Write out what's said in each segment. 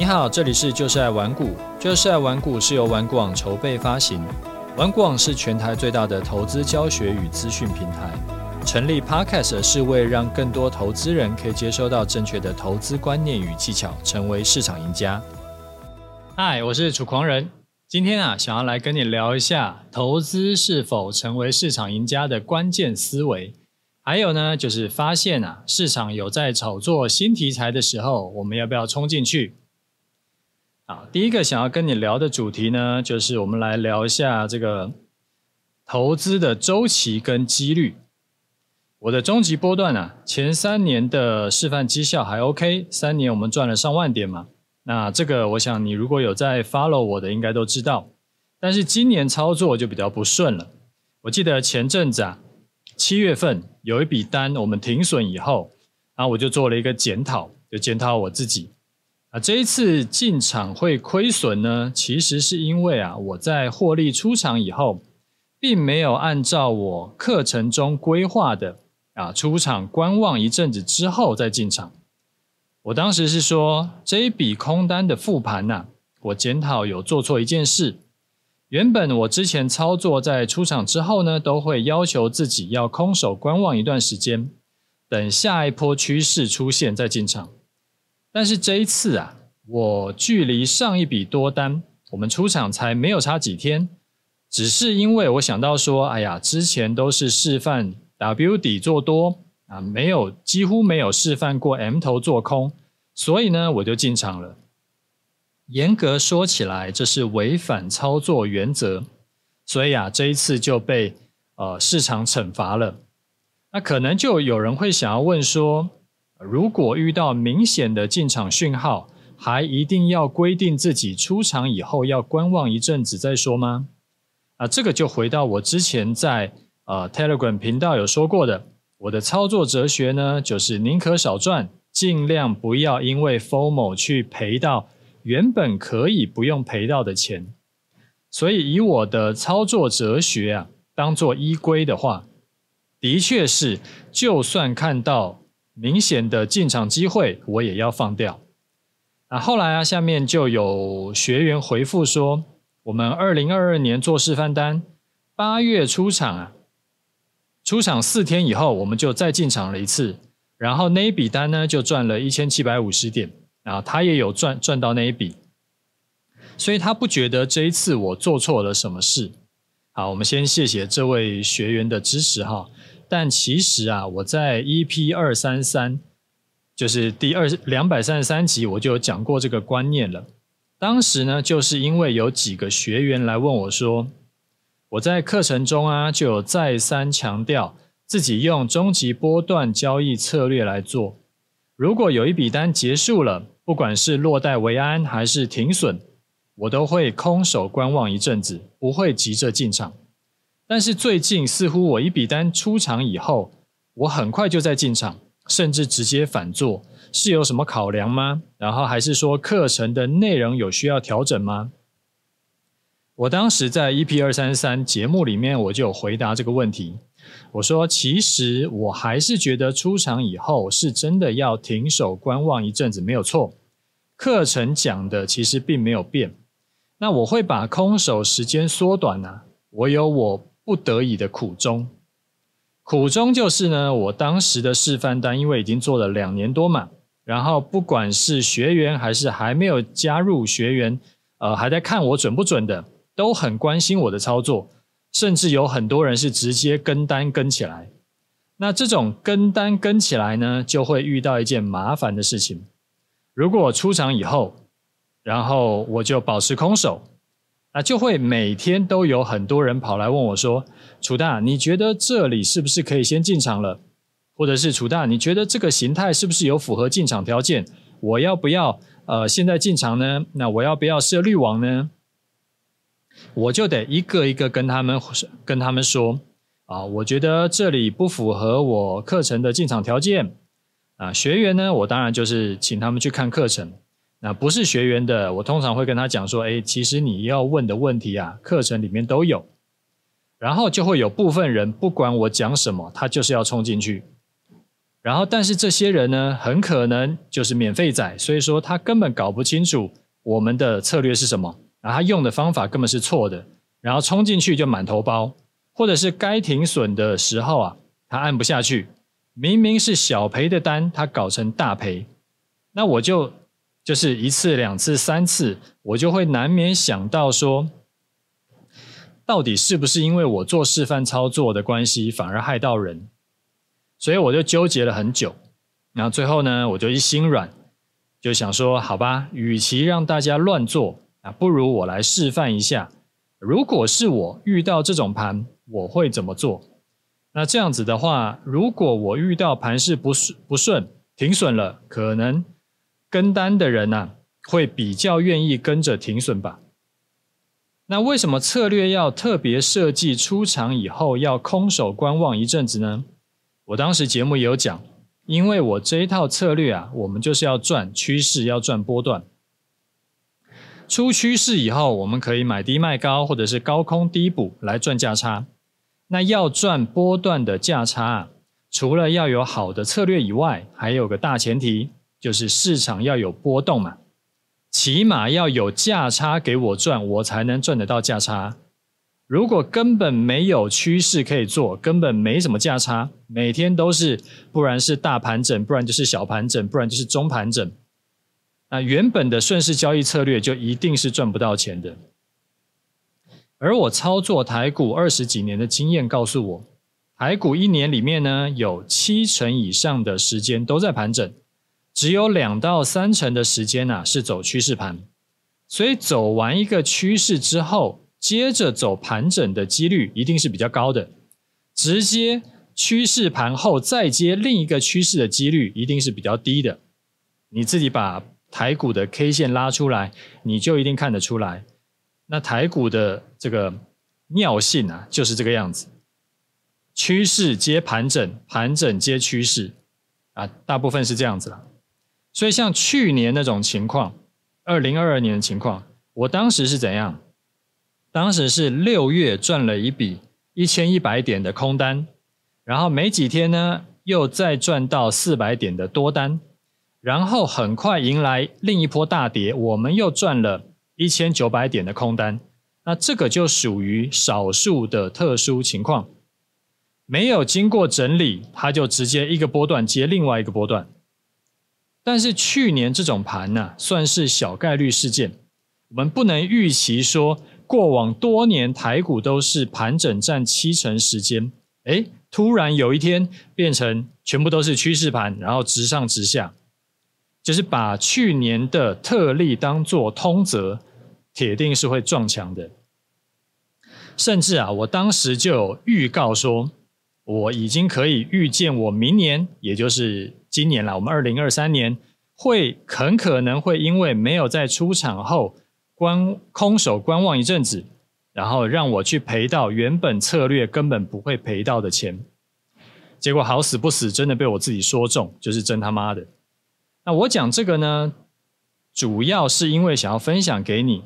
你好，这里是就是爱玩股，就是爱玩股是由玩股网筹备发行，玩股网是全台最大的投资教学与资讯平台。成立 Podcast 是为让更多投资人可以接收到正确的投资观念与技巧，成为市场赢家。嗨，我是楚狂人，今天啊，想要来跟你聊一下投资是否成为市场赢家的关键思维。还有呢，就是发现啊，市场有在炒作新题材的时候，我们要不要冲进去？好，第一个想要跟你聊的主题呢，就是我们来聊一下这个投资的周期跟几率。我的终极波段啊，前三年的示范绩效还 OK，三年我们赚了上万点嘛。那这个我想你如果有在 follow 我的，应该都知道。但是今年操作就比较不顺了。我记得前阵子啊，七月份有一笔单我们停损以后，然后我就做了一个检讨，就检讨我自己。啊，这一次进场会亏损呢，其实是因为啊，我在获利出场以后，并没有按照我课程中规划的啊，出场观望一阵子之后再进场。我当时是说，这一笔空单的复盘呐，我检讨有做错一件事。原本我之前操作在出场之后呢，都会要求自己要空手观望一段时间，等下一波趋势出现再进场。但是这一次啊，我距离上一笔多单，我们出场才没有差几天，只是因为我想到说，哎呀，之前都是示范 W 底做多啊，没有几乎没有示范过 M 头做空，所以呢，我就进场了。严格说起来，这是违反操作原则，所以啊，这一次就被呃市场惩罚了。那可能就有人会想要问说，如果遇到明显的进场讯号，还一定要规定自己出场以后要观望一阵子再说吗？啊，这个就回到我之前在呃 Telegram 频道有说过的，我的操作哲学呢，就是宁可少赚，尽量不要因为 FOMO 去赔到原本可以不用赔到的钱。所以以我的操作哲学啊，当做依归的话，的确是，就算看到。明显的进场机会，我也要放掉。啊，后来啊，下面就有学员回复说，我们二零二二年做示范单，八月出场啊，出场四天以后，我们就再进场了一次，然后那一笔单呢，就赚了一千七百五十点，啊，他也有赚赚到那一笔，所以他不觉得这一次我做错了什么事。好，我们先谢谢这位学员的支持哈。但其实啊，我在 EP 二三三，就是第二两百三十三集，我就有讲过这个观念了。当时呢，就是因为有几个学员来问我说，我在课程中啊，就有再三强调自己用终极波段交易策略来做。如果有一笔单结束了，不管是落袋为安还是停损，我都会空手观望一阵子，不会急着进场。但是最近似乎我一笔单出场以后，我很快就在进场，甚至直接反做，是有什么考量吗？然后还是说课程的内容有需要调整吗？我当时在 EP 二三三节目里面我就有回答这个问题，我说其实我还是觉得出场以后是真的要停手观望一阵子没有错，课程讲的其实并没有变，那我会把空手时间缩短呢、我有我。不得已的苦衷，苦衷就是呢，我当时的示范单，因为已经做了两年多嘛，然后不管是学员还是还没有加入学员，呃，还在看我准不准的，都很关心我的操作，甚至有很多人是直接跟单跟起来。那这种跟单跟起来呢，就会遇到一件麻烦的事情。如果我出场以后，然后我就保持空手。那就会每天都有很多人跑来问我说：“楚大，你觉得这里是不是可以先进场了？或者是楚大，你觉得这个形态是不是有符合进场条件？我要不要呃现在进场呢？那我要不要设滤网呢？”我就得一个一个跟他们跟他们说：“啊，我觉得这里不符合我课程的进场条件。”啊，学员呢，我当然就是请他们去看课程。那不是学员的，我通常会跟他讲说，诶，其实你要问的问题啊，课程里面都有。然后就会有部分人，不管我讲什么，他就是要冲进去。然后，但是这些人呢，很可能就是免费仔，所以说他根本搞不清楚我们的策略是什么，然后他用的方法根本是错的，然后冲进去就满头包，或者是该停损的时候啊，他按不下去，明明是小赔的单，他搞成大赔，那我就就是一次、两次、三次，我就会难免想到说，到底是不是因为我做示范操作的关系，反而害到人？所以我就纠结了很久，然后最后呢，我就一心软，就想说，好吧，与其让大家乱做啊，不如我来示范一下，如果是我遇到这种盘，我会怎么做？那这样子的话，如果我遇到盘势不顺不顺，停损了，可能跟单的人呐，会比较愿意跟着停损吧？那为什么策略要特别设计出场以后要空手观望一阵子呢？我当时节目也有讲，因为我这一套策略啊，我们就是要赚趋势，要赚波段。出趋势以后，我们可以买低卖高，或者是高空低补来赚价差。那要赚波段的价差啊，除了要有好的策略以外，还有个大前提，就是市场要有波动嘛，起码要有价差给我赚，我才能赚得到价差。如果根本没有趋势可以做，根本没什么价差，每天都是，不然是大盘整，不然就是小盘整，不然就是中盘整，那原本的顺势交易策略就一定是赚不到钱的。而我操作台股二十几年的经验告诉我，台股一年里面呢，有七成以上的时间都在盘整，只有两到三成的时间啊是走趋势盘，所以走完一个趋势之后，接着走盘整的几率一定是比较高的，直接趋势盘后再接另一个趋势的几率一定是比较低的。你自己把台股的 K 线拉出来，你就一定看得出来。那台股的这个尿性啊，就是这个样子：趋势接盘整，盘整接趋势啊，大部分是这样子啦。所以像去年那种情况，二零二二年的情况，我当时是怎样？当时是六月赚了一笔一千一百点的空单，然后没几天呢，又再赚到四百点的多单，然后很快迎来另一波大跌，我们又赚了一千九百点的空单。那这个就属于少数的特殊情况，没有经过整理，它就直接一个波段接另外一个波段。但是去年这种盘呢，算是小概率事件，我们不能预期说。过往多年台股都是盘整占七成时间，诶，突然有一天变成全部都是趋势盘，然后直上直下，就是把去年的特例当做通则，铁定是会撞墙的。甚至啊，我当时就有预告说，我已经可以预见我明年，也就是今年了，我们二零二三年会很可能会因为没有在出场后。观空手观望一阵子，然后让我去赔到原本策略根本不会赔到的钱，结果好死不死，真的被我自己说中，就是真他妈的。那我讲这个呢，主要是因为想要分享给你，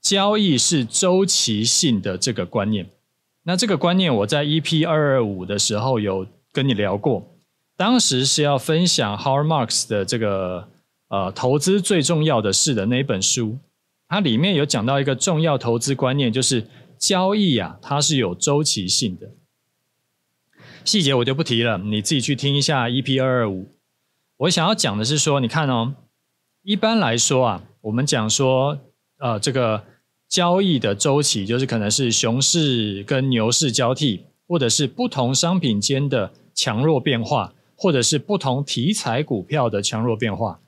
交易是周期性的这个观念。那这个观念我在 EP 二二五的时候有跟你聊过，当时是要分享 Howard Marks 的这个呃投资最重要的事的那一本书。它里面有讲到一个重要投资观念，就是交易啊，它是有周期性的。细节我就不提了，你自己去听一下 EP 二二五。我想要讲的是说，你看哦，一般来说啊，我们讲说，呃，这个交易的周期就是可能是熊市跟牛市交替，或者是不同商品间的强弱变化，或者是不同题材股票的强弱变化。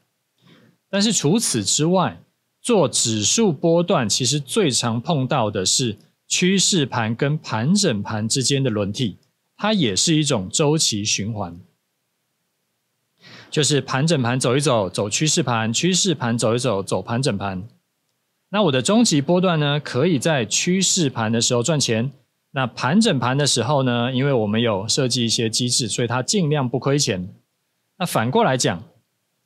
但是除此之外，做指数波段，其实最常碰到的是趋势盘跟盘整盘之间的轮替，它也是一种周期循环。就是盘整盘走一走，走趋势盘；趋势盘走一走，走盘整盘。那我的终极波段呢，可以在趋势盘的时候赚钱。那盘整盘的时候呢，因为我们有设计一些机制，所以它尽量不亏钱。那反过来讲，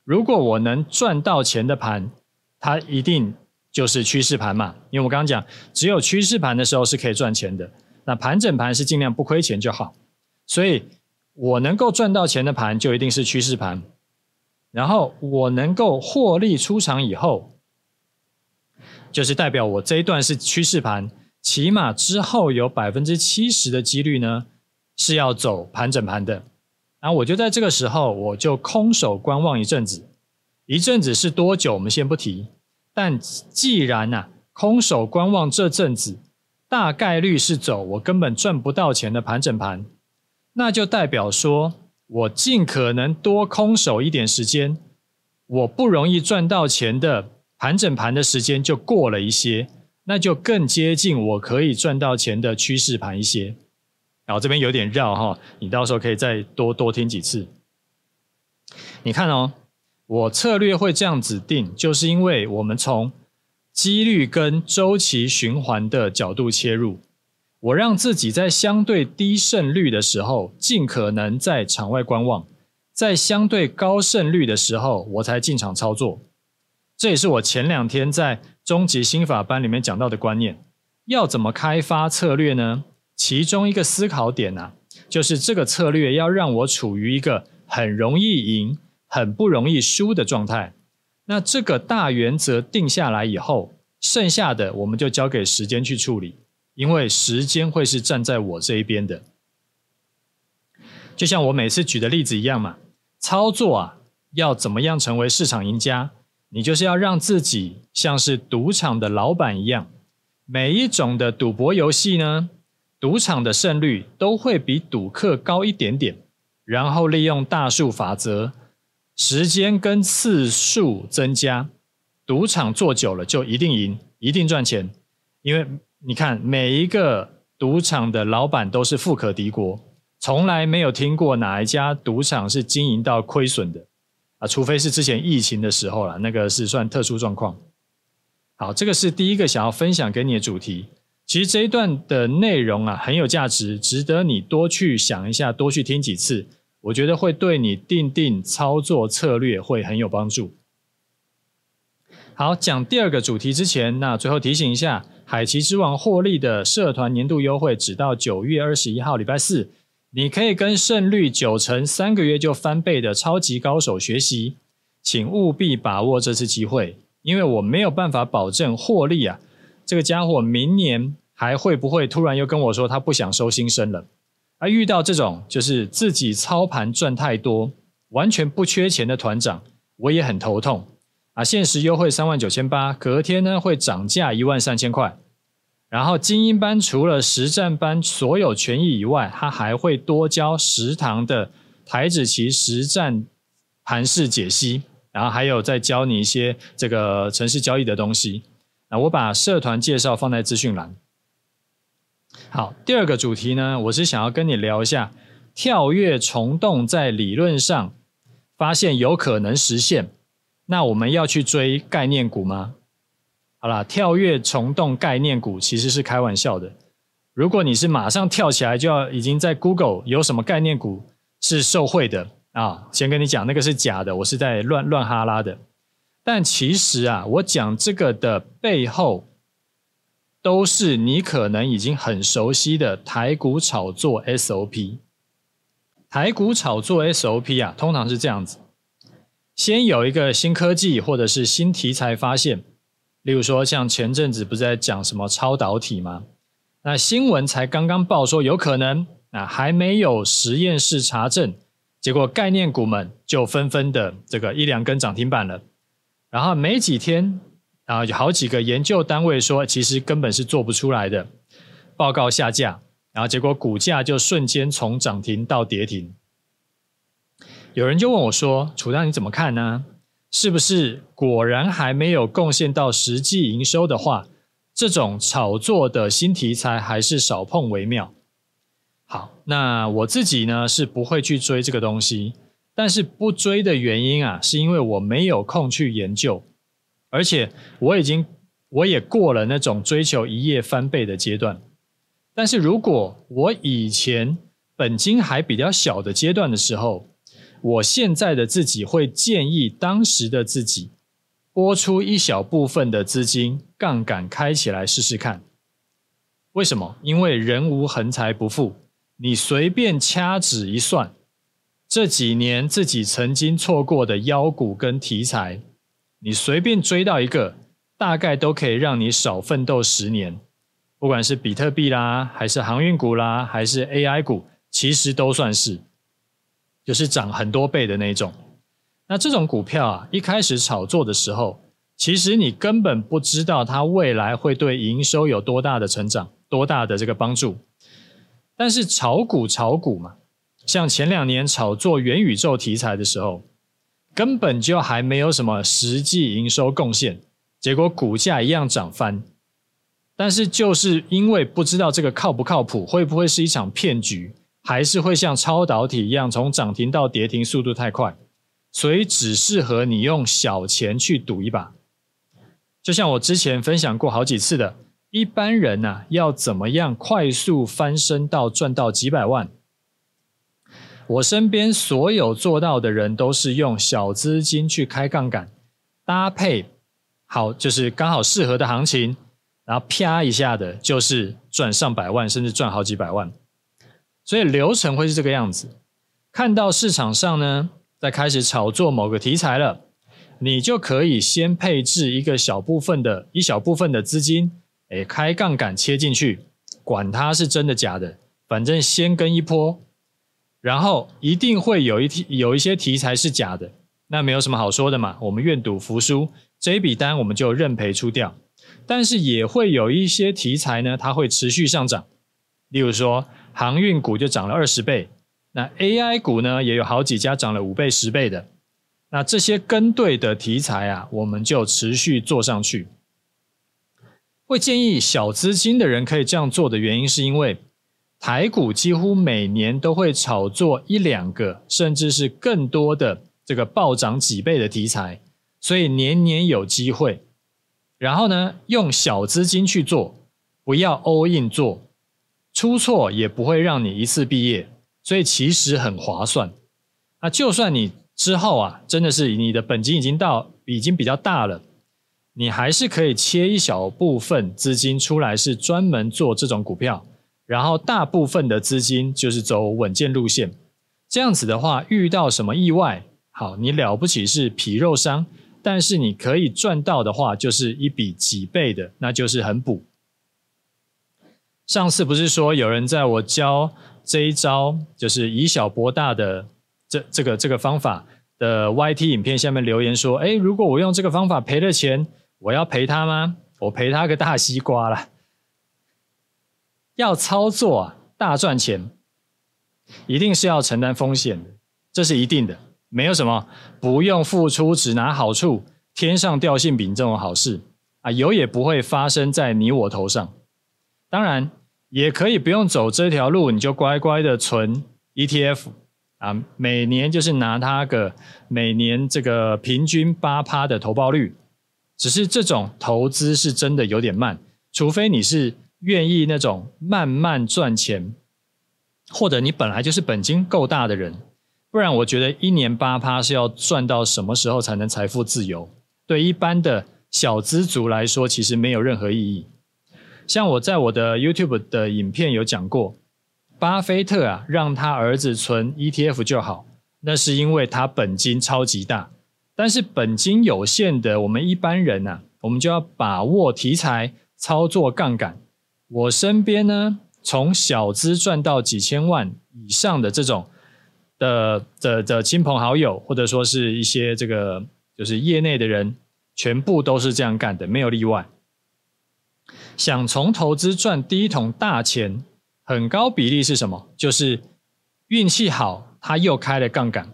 如果我能赚到钱的盘，它一定就是趋势盘嘛，因为我刚刚讲，只有趋势盘的时候是可以赚钱的。那盘整盘是尽量不亏钱就好。所以我能够赚到钱的盘就一定是趋势盘，然后我能够获利出场以后，就是代表我这一段是趋势盘，起码之后有百分之七十的几率呢是要走盘整盘的，然后我就在这个时候我就空手观望一阵子，一阵子是多久我们先不提，但既然呐空手观望这阵子大概率是走我根本赚不到钱的盘整盘。那就代表说，我尽可能多空手一点时间，我不容易赚到钱的盘整盘的时间就过了一些，那就更接近我可以赚到钱的趋势盘一些。然后这边有点绕哈，你到时候可以再多多听几次。你看哦，我策略会这样子定，就是因为我们从几率跟周期循环的角度切入。我让自己在相对低胜率的时候，尽可能在场外观望；在相对高胜率的时候，我才进场操作。这也是我前两天在终极心法班里面讲到的观念。要怎么开发策略呢？其中一个思考点啊，就是这个策略要让我处于一个很容易赢、很不容易输的状态。那这个大原则定下来以后，剩下的我们就交给时间去处理。因为时间会是站在我这一边的，就像我每次举的例子一样嘛。操作啊，要怎么样成为市场赢家？你就是要让自己像是赌场的老板一样。每一种的赌博游戏呢，赌场的胜率都会比赌客高一点点。然后利用大数法则，时间跟次数增加，赌场做久了就一定赢，一定赚钱，因为。你看，每一个赌场的老板都是富可敌国，从来没有听过哪一家赌场是经营到亏损的啊，除非是之前疫情的时候啦，那个是算特殊状况。好，这个是第一个想要分享给你的主题。其实这一段的内容啊很有价值，值得你多去想一下，多去听几次，我觉得会对你定定操作策略会很有帮助。好，讲第二个主题之前，那最后提醒一下。海奇之王获利的社团年度优惠，只到九月二十一号礼拜四，你可以跟胜率九成三个月就翻倍的超级高手学习，请务必把握这次机会，因为我没有办法保证获利啊，这个家伙明年还会不会突然又跟我说他不想收新生了？而遇到这种就是自己操盘赚太多，完全不缺钱的团长，我也很头痛。啊，限时优惠三万九千八，隔天呢会涨价一万三千块。然后精英班除了实战班所有权益以外，它还会多教十堂的台子棋实战盘式解析，然后还有再教你一些这个城市交易的东西。那我把社团介绍放在资讯栏。好，第二个主题呢，我是想要跟你聊一下跳跃虫洞，在理论上发现有可能实现。那我们要去追概念股吗？好啦，跳跃虫洞概念股其实是开玩笑的。如果你是马上跳起来就要已经在 Google 有什么概念股是受惠的啊，先跟你讲那个是假的，我是在乱乱哈拉的。但其实啊，我讲这个的背后都是你可能已经很熟悉的台股炒作 SOP。台股炒作 SOP 啊，通常是这样子。先有一个新科技或者是新题材发现，例如说像前阵子不是在讲什么超导体吗？那新闻才刚刚报说有可能，那还没有实验室查证，结果概念股们就纷纷的这个一两根涨停板了。然后没几天，然后有好几个研究单位说其实根本是做不出来的，报告下架，然后结果股价就瞬间从涨停到跌停。有人就问我说：“楚大，你怎么看呢？是不是果然还没有贡献到实际营收的话，这种炒作的新题材还是少碰为妙？”好，那我自己呢是不会去追这个东西，但是不追的原因啊，是因为我没有空去研究，而且我已经我也过了那种追求一夜翻倍的阶段。但是如果我以前本金还比较小的阶段的时候，我现在的自己会建议当时的自己拨出一小部分的资金，杠杆开起来试试看。为什么？因为人无横财不富，你随便掐指一算，这几年自己曾经错过的妖股跟题材，你随便追到一个，大概都可以让你少奋斗十年。不管是比特币啦，还是航运股啦，还是 AI 股，其实都算是，就是涨很多倍的那种。那这种股票啊，一开始炒作的时候，其实你根本不知道它未来会对营收有多大的成长，多大的这个帮助。但是炒股炒股嘛。像前两年炒作元宇宙题材的时候，根本就还没有什么实际营收贡献，结果股价一样涨翻。但是就是因为不知道这个靠不靠谱，会不会是一场骗局，还是会像超导体一样从涨停到跌停速度太快，所以只适合你用小钱去赌一把。就像我之前分享过好几次的，一般人呐，要怎么样快速翻身到赚到几百万？我身边所有做到的人都是用小资金去开杠杆，搭配好就是刚好适合的行情，然后啪一下的就是赚上百万，甚至赚好几百万。所以流程会是这个样子：看到市场上呢在开始炒作某个题材了，你就可以先配置一个小部分的一小部分的资金，诶，开杠杆切进去，管它是真的假的，反正先跟一波。然后一定会有一题有一些题材是假的，那没有什么好说的嘛。我们愿赌服输，这一笔单我们就认赔出掉。但是也会有一些题材呢，它会持续上涨。例如说航运股就涨了二十倍，那 AI 股呢也有好几家涨了五倍、十倍的。那这些跟对的题材啊，我们就持续做上去。会建议小资金的人可以这样做的原因，是因为。台股几乎每年都会炒作一两个，甚至是更多的这个暴涨几倍的题材，所以年年有机会。然后呢，用小资金去做，不要 all in 做，出错也不会让你一次毕业，所以其实很划算。那就算你之后啊，真的是你的本金已经到已经比较大了，你还是可以切一小部分资金出来，是专门做这种股票。然后大部分的资金就是走稳健路线，这样子的话，遇到什么意外，好，你了不起是皮肉伤，但是你可以赚到的话，就是一笔几倍的，那就是很补。上次不是说有人在我教这一招，就是以小博大的这这个这个方法的 YT 影片下面留言说，诶，如果我用这个方法赔了钱，我要赔他吗？我赔他个大西瓜啦。要操作啊，大赚钱，一定是要承担风险的，这是一定的，没有什么不用付出只拿好处，天上掉馅饼这种好事啊，有也不会发生在你我头上。当然，也可以不用走这条路，你就乖乖的存 ETF 啊，每年就是拿它个每年这个平均八趴的投报率，只是这种投资是真的有点慢，除非你是。愿意那种慢慢赚钱，或者你本来就是本金够大的人，不然我觉得一年八趴是要赚到什么时候才能财富自由？对一般的小资族来说，其实没有任何意义。像我在我的 YouTube 的影片有讲过，巴菲特啊，让他儿子存 ETF 就好，那是因为他本金超级大。但是本金有限的我们一般人啊，我们就要把握题材，操作杠杆。我身边呢，从小资赚到几千万以上的这种的的的亲朋好友，或者说是一些这个就是业内的人，全部都是这样干的，没有例外。想从投资赚第一桶大钱，很高比例是什么？就是运气好，他又开了杠杆。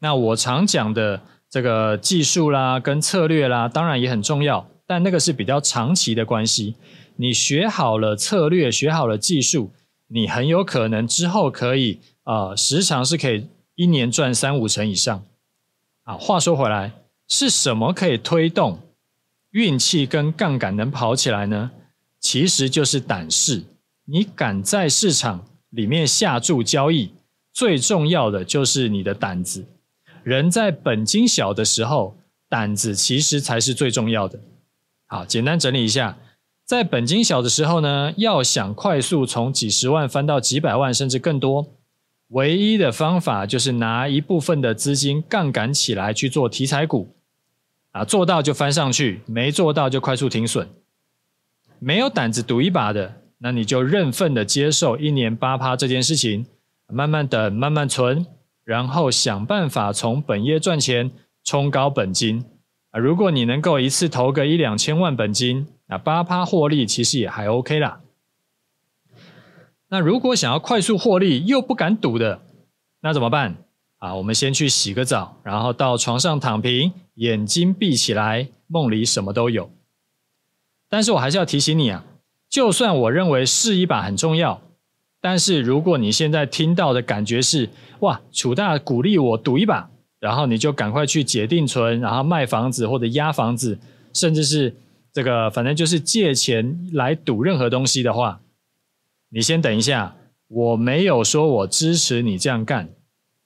那我常讲的这个技术啦，跟策略啦，当然也很重要，但那个是比较长期的关系。你学好了策略，学好了技术，你很有可能之后可以啊、呃，时常是可以一年赚三五成以上。啊，话说回来，是什么可以推动运气跟杠杆能跑起来呢？其实就是胆识。你敢在市场里面下注交易，最重要的就是你的胆子。人在本金小的时候，胆子其实才是最重要的。好，简单整理一下。在本金小的时候呢，要想快速从几十万翻到几百万甚至更多，唯一的方法就是拿一部分的资金杠杆起来去做题材股，啊，做到就翻上去，没做到就快速停损。没有胆子赌一把的，那你就认份的接受一年八趴这件事情，慢慢等，慢慢存，然后想办法从本业赚钱，冲高本金。啊，如果你能够一次投个一两千万本金，那八趴获利其实也还 OK 啦。那如果想要快速获利又不敢赌的，那怎么办？啊，我们先去洗个澡，然后到床上躺平，眼睛闭起来，梦里什么都有。但是我还是要提醒你啊，就算我认为试一把很重要，但是如果你现在听到的感觉是哇，楚大鼓励我赌一把，然后你就赶快去解定存，然后卖房子或者押房子，甚至是这个反正就是借钱来赌任何东西的话。你先等一下，我没有说我支持你这样干。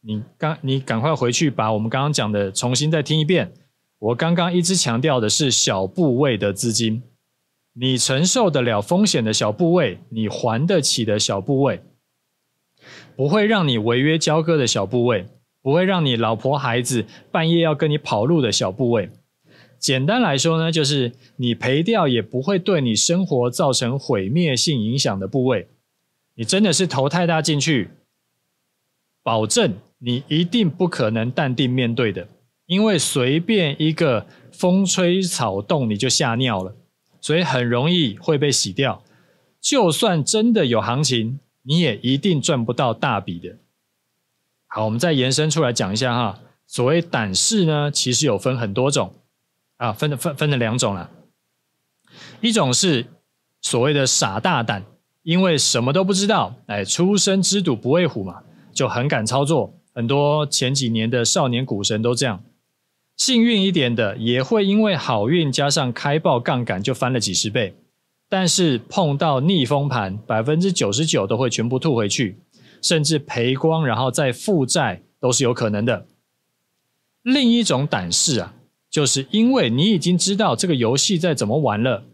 你刚，你赶快回去把我们刚刚讲的重新再听一遍。我刚刚一直强调的是小部位的资金，你承受得了风险的小部位，你还得起的小部位，不会让你违约交割的小部位，不会让你老婆孩子半夜要跟你跑路的小部位。简单来说呢，就是你赔掉也不会对你生活造成毁灭性影响的部位。你真的是投太大进去，保证你一定不可能淡定面对的，因为随便一个风吹草动你就吓尿了，所以很容易会被洗掉。就算真的有行情，你也一定赚不到大笔的。好，我们再延伸出来讲一下哈，所谓胆识呢，其实有分很多种。啊，分了分分了两种了，一种是所谓的傻大胆，因为什么都不知道，哎，初生之犊不畏虎嘛，就很敢操作。很多前几年的少年股神都这样，幸运一点的也会因为好运加上开爆杠杆就翻了几十倍，但是碰到逆风盘，百分之九十九都会全部吐回去，甚至赔光，然后再负债都是有可能的。另一种胆识啊。就是因为你已经知道这个游戏在怎么玩了，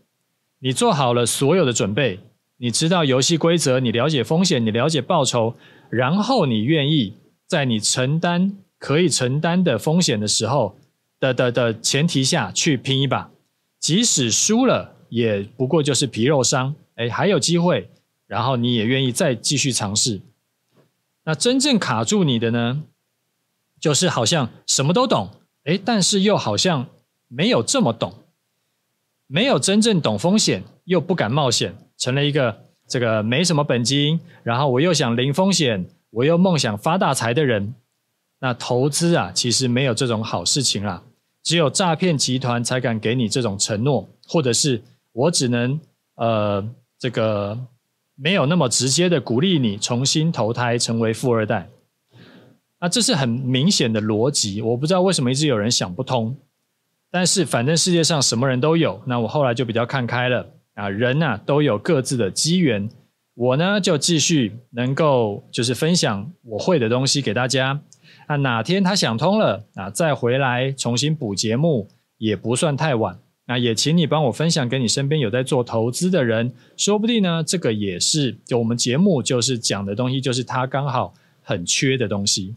你做好了所有的准备，你知道游戏规则，你了解风险，你了解报酬，然后你愿意在你承担可以承担的风险的时候的的的前提下去拼一把，即使输了也不过就是皮肉伤，哎，还有机会，然后你也愿意再继续尝试。那真正卡住你的呢，就是好像什么都懂。诶，但是又好像没有这么懂，没有真正懂风险，又不敢冒险，成了一个这个没什么本金，然后我又想零风险，我又梦想发大财的人。那投资啊，其实没有这种好事情啦，只有诈骗集团才敢给你这种承诺，或者是我只能呃这个没有那么直接的鼓励你重新投胎成为富二代。那这是很明显的逻辑，我不知道为什么一直有人想不通。但是反正世界上什么人都有，那我后来就比较看开了啊，人呐都有各自的机缘，我呢就继续能够就是分享我会的东西给大家。那哪天他想通了啊，再回来重新补节目也不算太晚。那也请你帮我分享给你身边有在做投资的人，说不定呢这个也是就我们节目就是讲的东西，就是他刚好很缺的东西。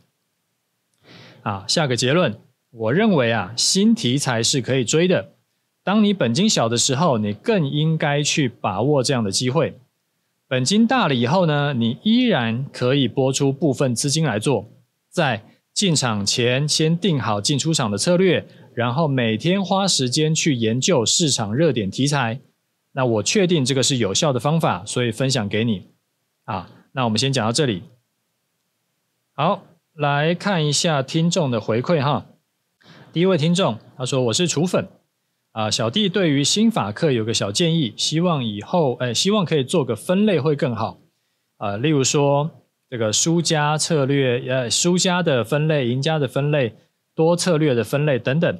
啊，下个结论，我认为啊，新题材是可以追的。当你本金小的时候，你更应该去把握这样的机会。本金大了以后呢，你依然可以拨出部分资金来做，在进场前先定好进出场的策略，然后每天花时间去研究市场热点题材。那我确定这个是有效的方法，所以分享给你。啊，那我们先讲到这里。好。来看一下听众的回馈哈。第一位听众他说：“我是楚粉啊，小弟对于新法课有个小建议，希望以后哎，希望可以做个分类会更好啊。例如说这个输家策略，呃，输家的分类、赢家的分类、多策略的分类等等。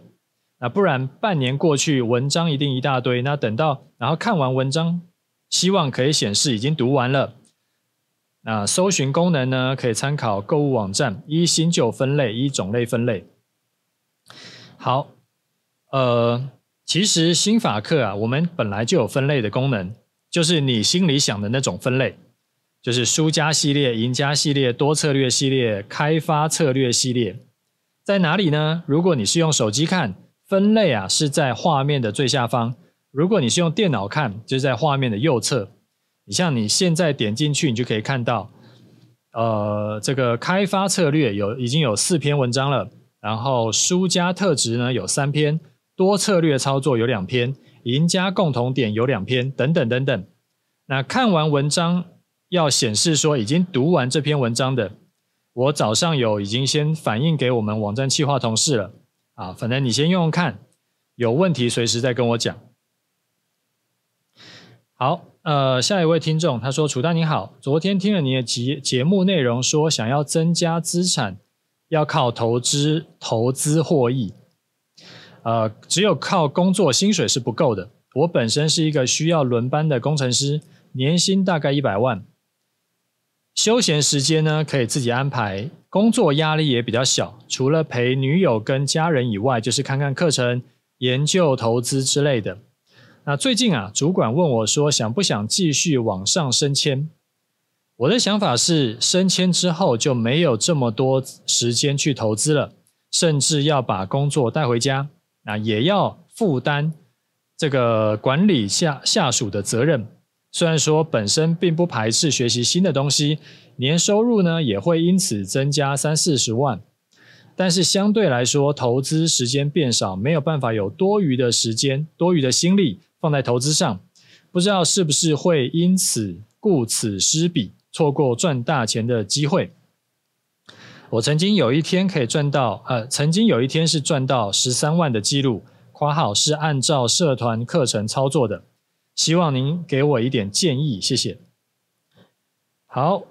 那不然半年过去，文章一定一大堆。那等到然后看完文章，希望可以显示已经读完了。”那搜寻功能呢？可以参考购物网站，依新旧分类，依种类分类。好，呃，其实心法课啊，我们本来就有分类的功能，就是你心里想的那种分类。就是输家系列、赢家系列、多策略系列、开发策略系列，在哪里呢？如果你是用手机看，分类啊是在画面的最下方；如果你是用电脑看，就是在画面的右侧。你像你现在点进去，你就可以看到，呃，这个开发策略有已经有四篇文章了，然后输家特质呢有三篇，多策略操作有两篇，赢家共同点有两篇，等等等等。那看完文章。要显示说已经读完这篇文章的，我早上有已经先反映给我们网站企划同事了啊，反正你先用用看，有问题随时再跟我讲。好，呃，下一位听众他说：“楚丹你好，昨天听了你的节节目内容，说想要增加资产，要靠投资投资获益，呃，只有靠工作薪水是不够的。我本身是一个需要轮班的工程师，年薪大概一百万。”休闲时间呢，可以自己安排，工作压力也比较小。除了陪女友跟家人以外，就是看看课程、研究投资之类的。那最近啊，主管问我说，想不想继续往上升迁？我的想法是，升迁之后就没有这么多时间去投资了，甚至要把工作带回家，那也要负担这个管理下下属的责任。虽然说本身并不排斥学习新的东西，年收入呢也会因此增加三四十万，但是相对来说，投资时间变少，没有办法有多余的时间、多余的心力放在投资上，不知道是不是会因此顾此失彼，错过赚大钱的机会。我曾经有一天可以赚到，呃，曾经有一天是赚到十三万的记录，括号是按照社团课程操作的。希望您给我一点建议，谢谢。好，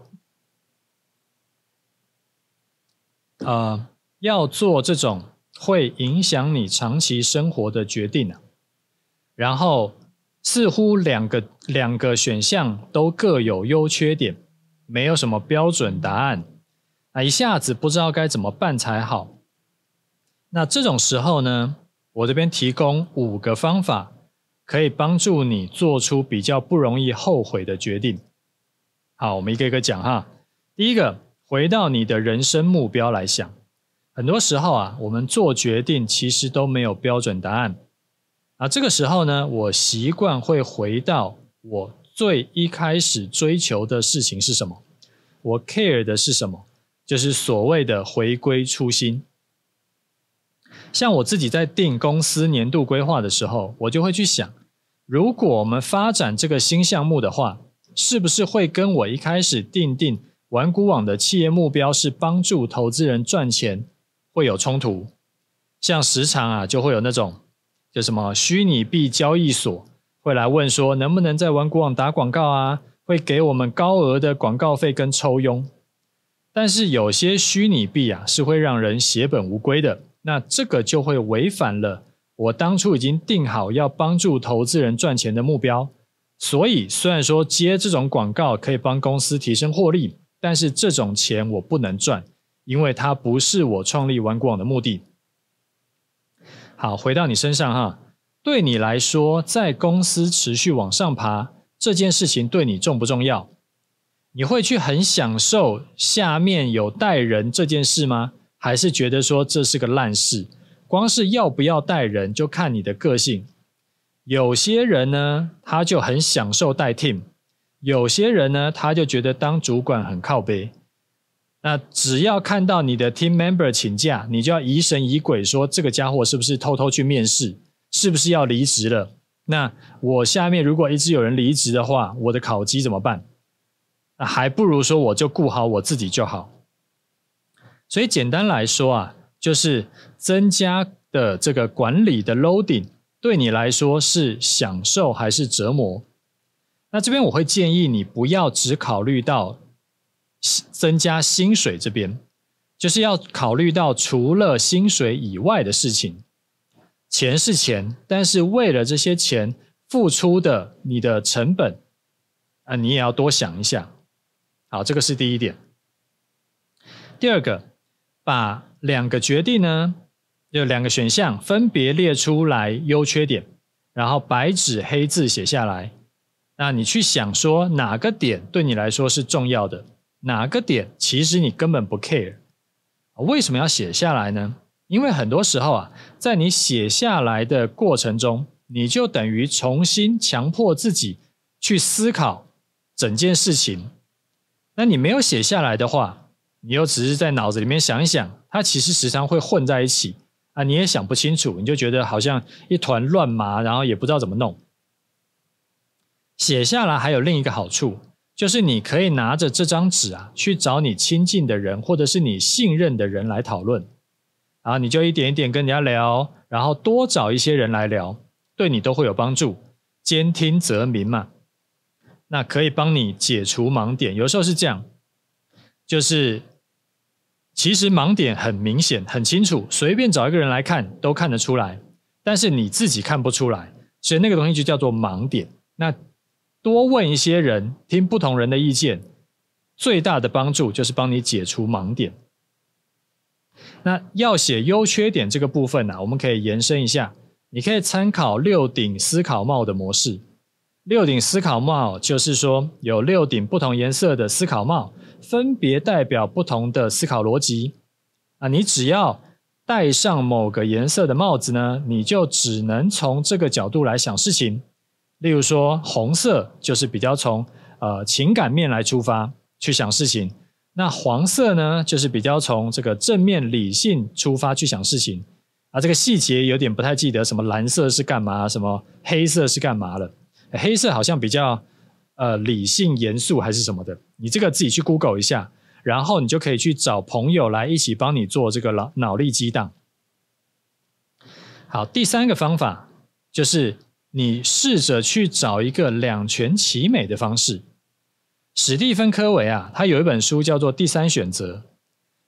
呃，要做这种会影响你长期生活的决定啊，然后似乎两个两个选项都各有优缺点，没有什么标准答案，啊，一下子不知道该怎么办才好。那这种时候呢，我这边提供五个方法。可以帮助你做出比较不容易后悔的决定。好，我们一个一个讲哈。第一个，回到你的人生目标来想，很多时候啊，我们做决定其实都没有标准答案。啊，这个时候呢，我习惯会回到我最一开始追求的事情是什么，我 care 的是什么，就是所谓的回归初心。像我自己在定公司年度规划的时候，我就会去想。如果我们发展这个新项目的话，是不是会跟我一开始定定玩股网的企业目标是帮助投资人赚钱会有冲突？像时常啊，就会有那种就什么虚拟币交易所会来问说，能不能在玩股网打广告啊？会给我们高额的广告费跟抽佣。但是有些虚拟币啊，是会让人血本无归的，那这个就会违反了。我当初已经定好要帮助投资人赚钱的目标，所以虽然说接这种广告可以帮公司提升获利，但是这种钱我不能赚，因为它不是我创立玩股网的目的。好，回到你身上哈，对你来说，在公司持续往上爬这件事情对你重不重要？你会去很享受下面有带人这件事吗？还是觉得说这是个烂事？光是要不要带人，就看你的个性。有些人呢，他就很享受带 team；有些人呢，他就觉得当主管很靠背。那只要看到你的 team member 请假，你就要疑神疑鬼，说这个家伙是不是偷偷去面试，是不是要离职了？那我下面如果一直有人离职的话，我的考绩怎么办？那还不如说我就顾好我自己就好。所以简单来说啊。就是增加的这个管理的 loading 对你来说是享受还是折磨？那这边我会建议你不要只考虑到增加薪水这边，就是要考虑到除了薪水以外的事情。钱是钱，但是为了这些钱付出的你的成本啊，你也要多想一下。好，这个是第一点。第二个，把两个决定呢，有两个选项，分别列出来优缺点，然后白纸黑字写下来。那你去想说哪个点对你来说是重要的，哪个点其实你根本不 care。为什么要写下来呢？因为很多时候啊，在你写下来的过程中，你就等于重新强迫自己去思考整件事情。那你没有写下来的话，你又只是在脑子里面想一想，它其实时常会混在一起啊，你也想不清楚，你就觉得好像一团乱麻，然后也不知道怎么弄。写下来还有另一个好处，就是你可以拿着这张纸啊，去找你亲近的人或者是你信任的人来讨论，然后你就一点一点跟人家聊，然后多找一些人来聊，对你都会有帮助。兼听则明嘛，那可以帮你解除盲点。有时候是这样，就是其实盲点很明显、很清楚，随便找一个人来看都看得出来，但是你自己看不出来，所以那个东西就叫做盲点。那多问一些人，听不同人的意见，最大的帮助就是帮你解除盲点。那要写优缺点这个部分呢、我们可以延伸一下，你可以参考六顶思考帽的模式。六顶思考帽就是说，有六顶不同颜色的思考帽，分别代表不同的思考逻辑。啊，你只要戴上某个颜色的帽子呢，你就只能从这个角度来想事情。例如说，红色就是比较从呃情感面来出发去想事情，那黄色呢，就是比较从这个正面理性出发去想事情。啊，这个细节有点不太记得，什么蓝色是干嘛，什么黑色是干嘛了？黑色好像比较呃理性严肃还是什么的，你这个自己去 Google 一下，然后你就可以去找朋友来一起帮你做这个脑脑力激荡。好，第三个方法就是。你试着去找一个两全其美的方式。史蒂芬·科维啊，他有一本书叫做《第三选择》，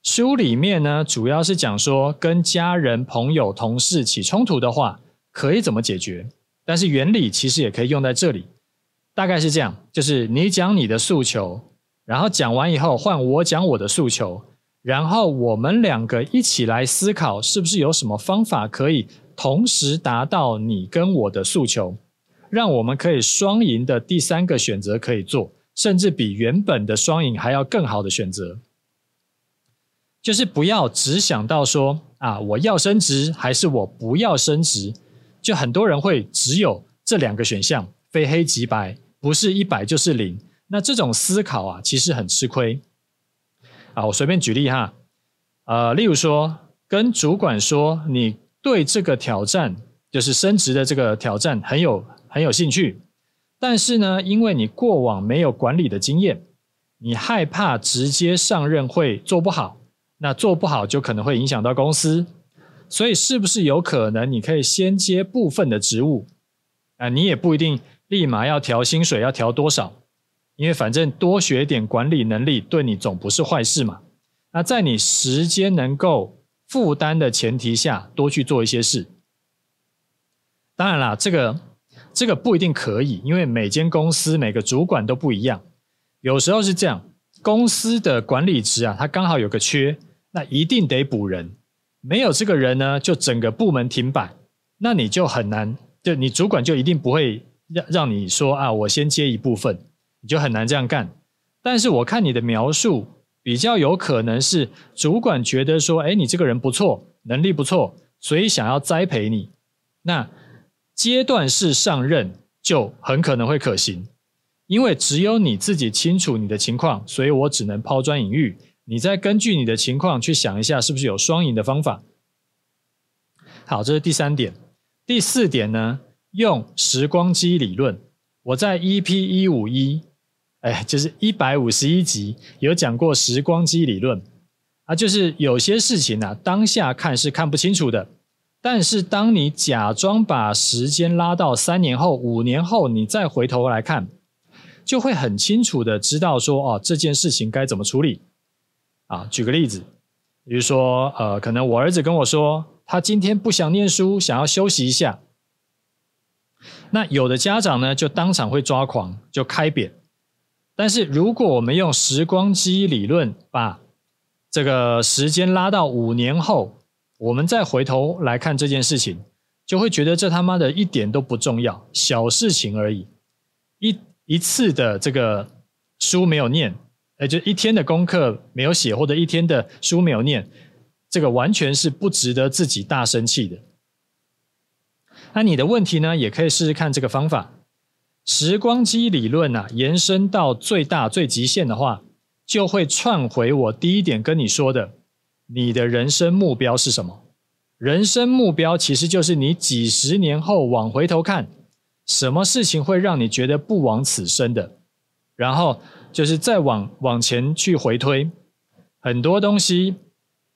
书里面呢，主要是讲说跟家人、朋友、同事起冲突的话，可以怎么解决。但是原理其实也可以用在这里，大概是这样：就是你讲你的诉求，然后讲完以后换我讲我的诉求，然后我们两个一起来思考，是不是有什么方法可以。同时达到你跟我的诉求，让我们可以双赢的第三个选择可以做，甚至比原本的双赢还要更好的选择。就是不要只想到说啊，我要升职还是我不要升职，就很多人会只有这两个选项，非黑即白，不是一百就是零。那这种思考啊，其实很吃亏。啊，我随便举例哈，呃，例如说跟主管说你。对这个挑战，就是升职的这个挑战，很有很有兴趣。但是呢，因为你过往没有管理的经验，你害怕直接上任会做不好，那做不好就可能会影响到公司。所以，是不是有可能你可以先接部分的职务？啊，你也不一定立马要调薪水，要调多少？因为反正多学点管理能力，对你总不是坏事嘛。那在你时间能够。负担的前提下，多去做一些事。当然啦，这个这个不一定可以，因为每间公司每个主管都不一样。有时候是这样，公司的管理职啊，它刚好有个缺，那一定得补人。没有这个人呢，就整个部门停摆，那你就很难，就你主管就一定不会让让你说啊，我先接一部分，你就很难这样干。但是我看你的描述。比较有可能是主管觉得说，哎，你这个人不错，能力不错，所以想要栽培你。那阶段式上任就很可能会可行，因为只有你自己清楚你的情况，所以我只能抛砖引玉。你再根据你的情况去想一下，是不是有双赢的方法？好，这是第三点。第四点呢，用时光机理论。我在 EP 一五一。哎，就是一百五十一集有讲过时光机理论啊，就是有些事情呢、啊，当下看是看不清楚的，但是当你假装把时间拉到三年后、五年后，你再回头来看，就会很清楚的知道说，哦，这件事情该怎么处理啊。举个例子，比如说，呃，可能我儿子跟我说，他今天不想念书，想要休息一下，那有的家长呢，就当场会抓狂，就开扁。但是如果我们用时光机理论把这个时间拉到五年后，我们再回头来看这件事情，就会觉得这他妈的一点都不重要，小事情而已。一一次的这个书没有念，呃，就一天的功课没有写，或者一天的书没有念，这个完全是不值得自己大生气的。那你的问题呢，也可以试试看这个方法。时光机理论啊，延伸到最大最极限的话，就会串回我第一点跟你说的，你的人生目标是什么？人生目标其实就是你几十年后往回头看，什么事情会让你觉得不枉此生的？然后就是再往往前去回推，很多东西，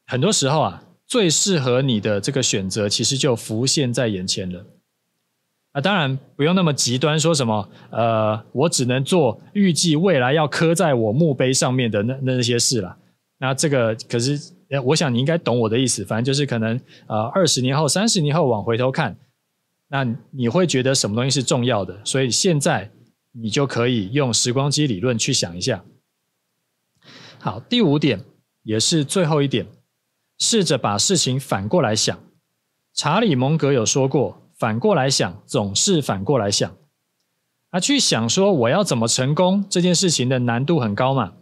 很多时候啊，最适合你的这个选择，其实就浮现在眼前了。啊，当然不用那么极端，说什么呃，我只能做预计未来要刻在我墓碑上面的那那些事了。那这个可是。我想你应该懂我的意思，反正就是可能呃二十年后、三十年后往回头看，那你会觉得什么东西是重要的？所以现在你就可以用时光机理论去想一下。好，第五点也是最后一点，试着把事情反过来想。查理蒙格有说过，反过来想总是反过来想。啊，去想说我要怎么成功这件事情的难度很高嘛，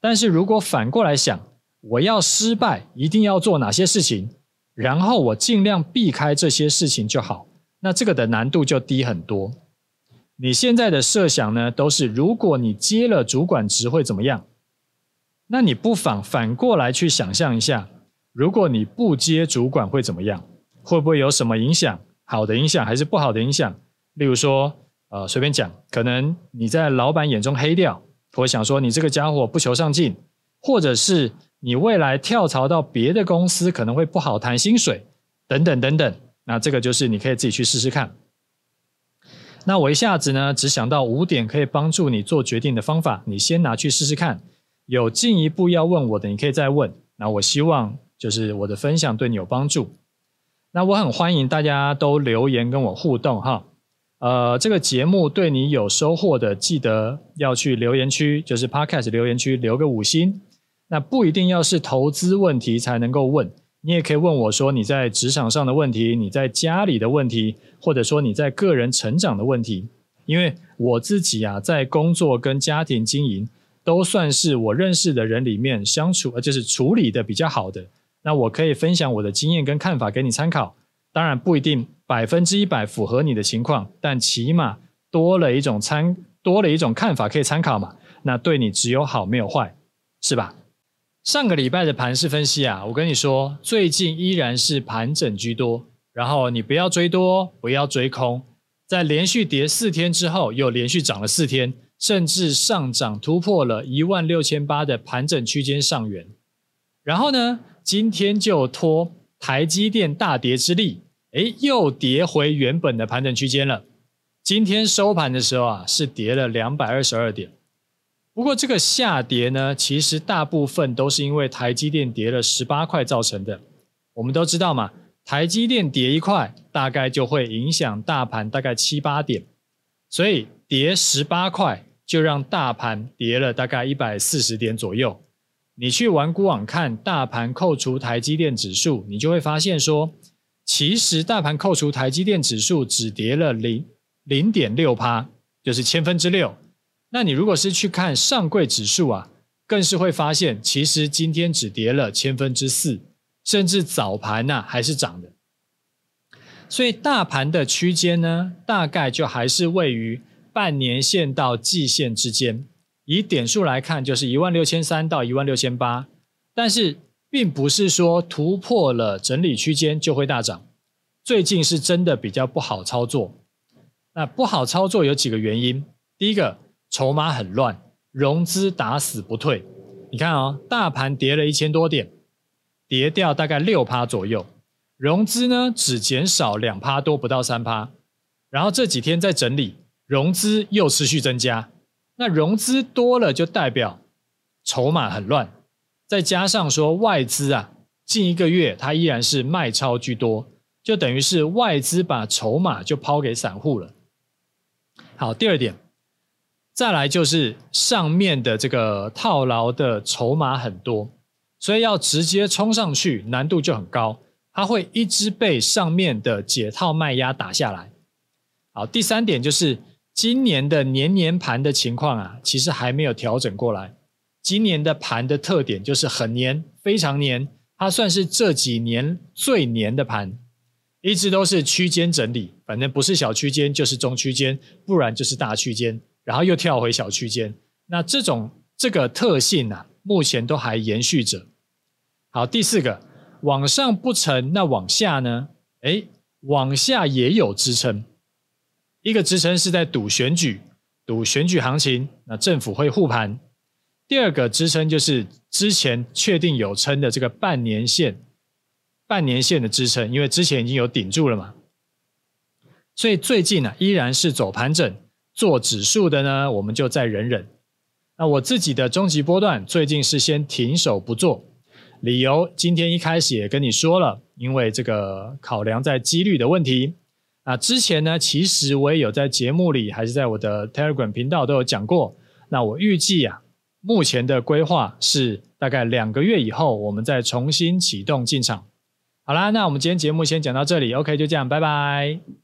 但是如果反过来想。我要失败，一定要做哪些事情，然后我尽量避开这些事情就好。那这个的难度就低很多。你现在的设想呢，都是如果你接了主管职会怎么样？那你不妨反过来去想象一下，如果你不接主管会怎么样？会不会有什么影响？好的影响还是不好的影响？例如说，呃，随便讲，可能你在老板眼中黑掉，或想说你这个家伙不求上进，或者是。你未来跳槽到别的公司可能会不好谈薪水，等等等等。那这个就是你可以自己去试试看。那我一下子呢，只想到五点可以帮助你做决定的方法，你先拿去试试看。有进一步要问我的，你可以再问。那我希望就是我的分享对你有帮助。那我很欢迎大家都留言跟我互动哈。呃，这个节目对你有收获的，记得要去留言区，就是 Podcast 留言区留个五星。那不一定要是投资问题才能够问，你也可以问我说你在职场上的问题，你在家里的问题，或者说你在个人成长的问题。因为我自己啊，在工作跟家庭经营都算是我认识的人里面相处，呃，就是处理的比较好的。那我可以分享我的经验跟看法给你参考，当然不一定百分之一百符合你的情况，但起码多了一种参，多了一种看法可以参考嘛。那对你只有好没有坏，是吧？上个礼拜的盘势分析啊，我跟你说，最近依然是盘整居多。然后你不要追多，不要追空。在连续跌四天之后，又连续涨了四天，甚至上涨突破了一万六千八的盘整区间上缘。然后呢，今天就托台积电大跌之力，诶，又跌回原本的盘整区间了。今天收盘的时候啊，是跌了两百二十二点。不过这个下跌呢，其实大部分都是因为台积电跌了十八块造成的。我们都知道嘛，台积电跌一块，大概就会影响大盘大概七八点，所以跌十八块就让大盘跌了大概一百四十点左右。你去玩股网看大盘扣除台积电指数，你就会发现说，其实大盘扣除台积电指数只跌了零零点六趴，就是千分之六。那你如果是去看上柜指数啊，更是会发现，其实今天只跌了千分之四，甚至早盘呐还是涨的。所以大盘的区间呢，大概就还是位于半年线到季线之间。以点数来看，就是一万六千三到一万六千八，但是并不是说突破了整理区间就会大涨。最近是真的比较不好操作。那不好操作有几个原因，第一个。筹码很乱，融资打死不退。你看哦，大盘跌了一千多点，跌掉大概六趴左右，融资呢只减少两趴多，不到三趴。然后这几天在整理，融资又持续增加。那融资多了就代表筹码很乱，再加上说外资啊，近一个月它依然是卖超居多，就等于是外资把筹码就抛给散户了。好，第二点。再来就是上面的这个套牢的筹码很多，所以要直接冲上去难度就很高，它会一直被上面的解套卖压打下来。好，第三点就是今年的年年盘的情况啊，其实还没有调整过来。今年的盘的特点就是很黏，非常黏，它算是这几年最黏的盘，一直都是区间整理，反正不是小区间就是中区间，不然就是大区间，然后又跳回小区间。那这种这个特性啊，目前都还延续着。好，第四个，往上不成，那往下呢？诶，往下也有支撑。一个支撑是在赌选举，赌选举行情，那政府会护盘。第二个支撑就是之前确定有撑的这个半年线，半年线的支撑，因为之前已经有顶住了嘛。所以最近呢、依然是走盘整，做指数的呢，我们就再忍忍。那我自己的终极波段，最近是先停手不做，理由今天一开始也跟你说了，因为这个考量在几率的问题。啊之前呢，其实我也有在节目里，还是在我的 Telegram 频道都有讲过。那我预计啊，目前的规划是大概两个月以后，我们再重新启动进场。好啦，那我们今天节目先讲到这里，OK，就这样，拜拜。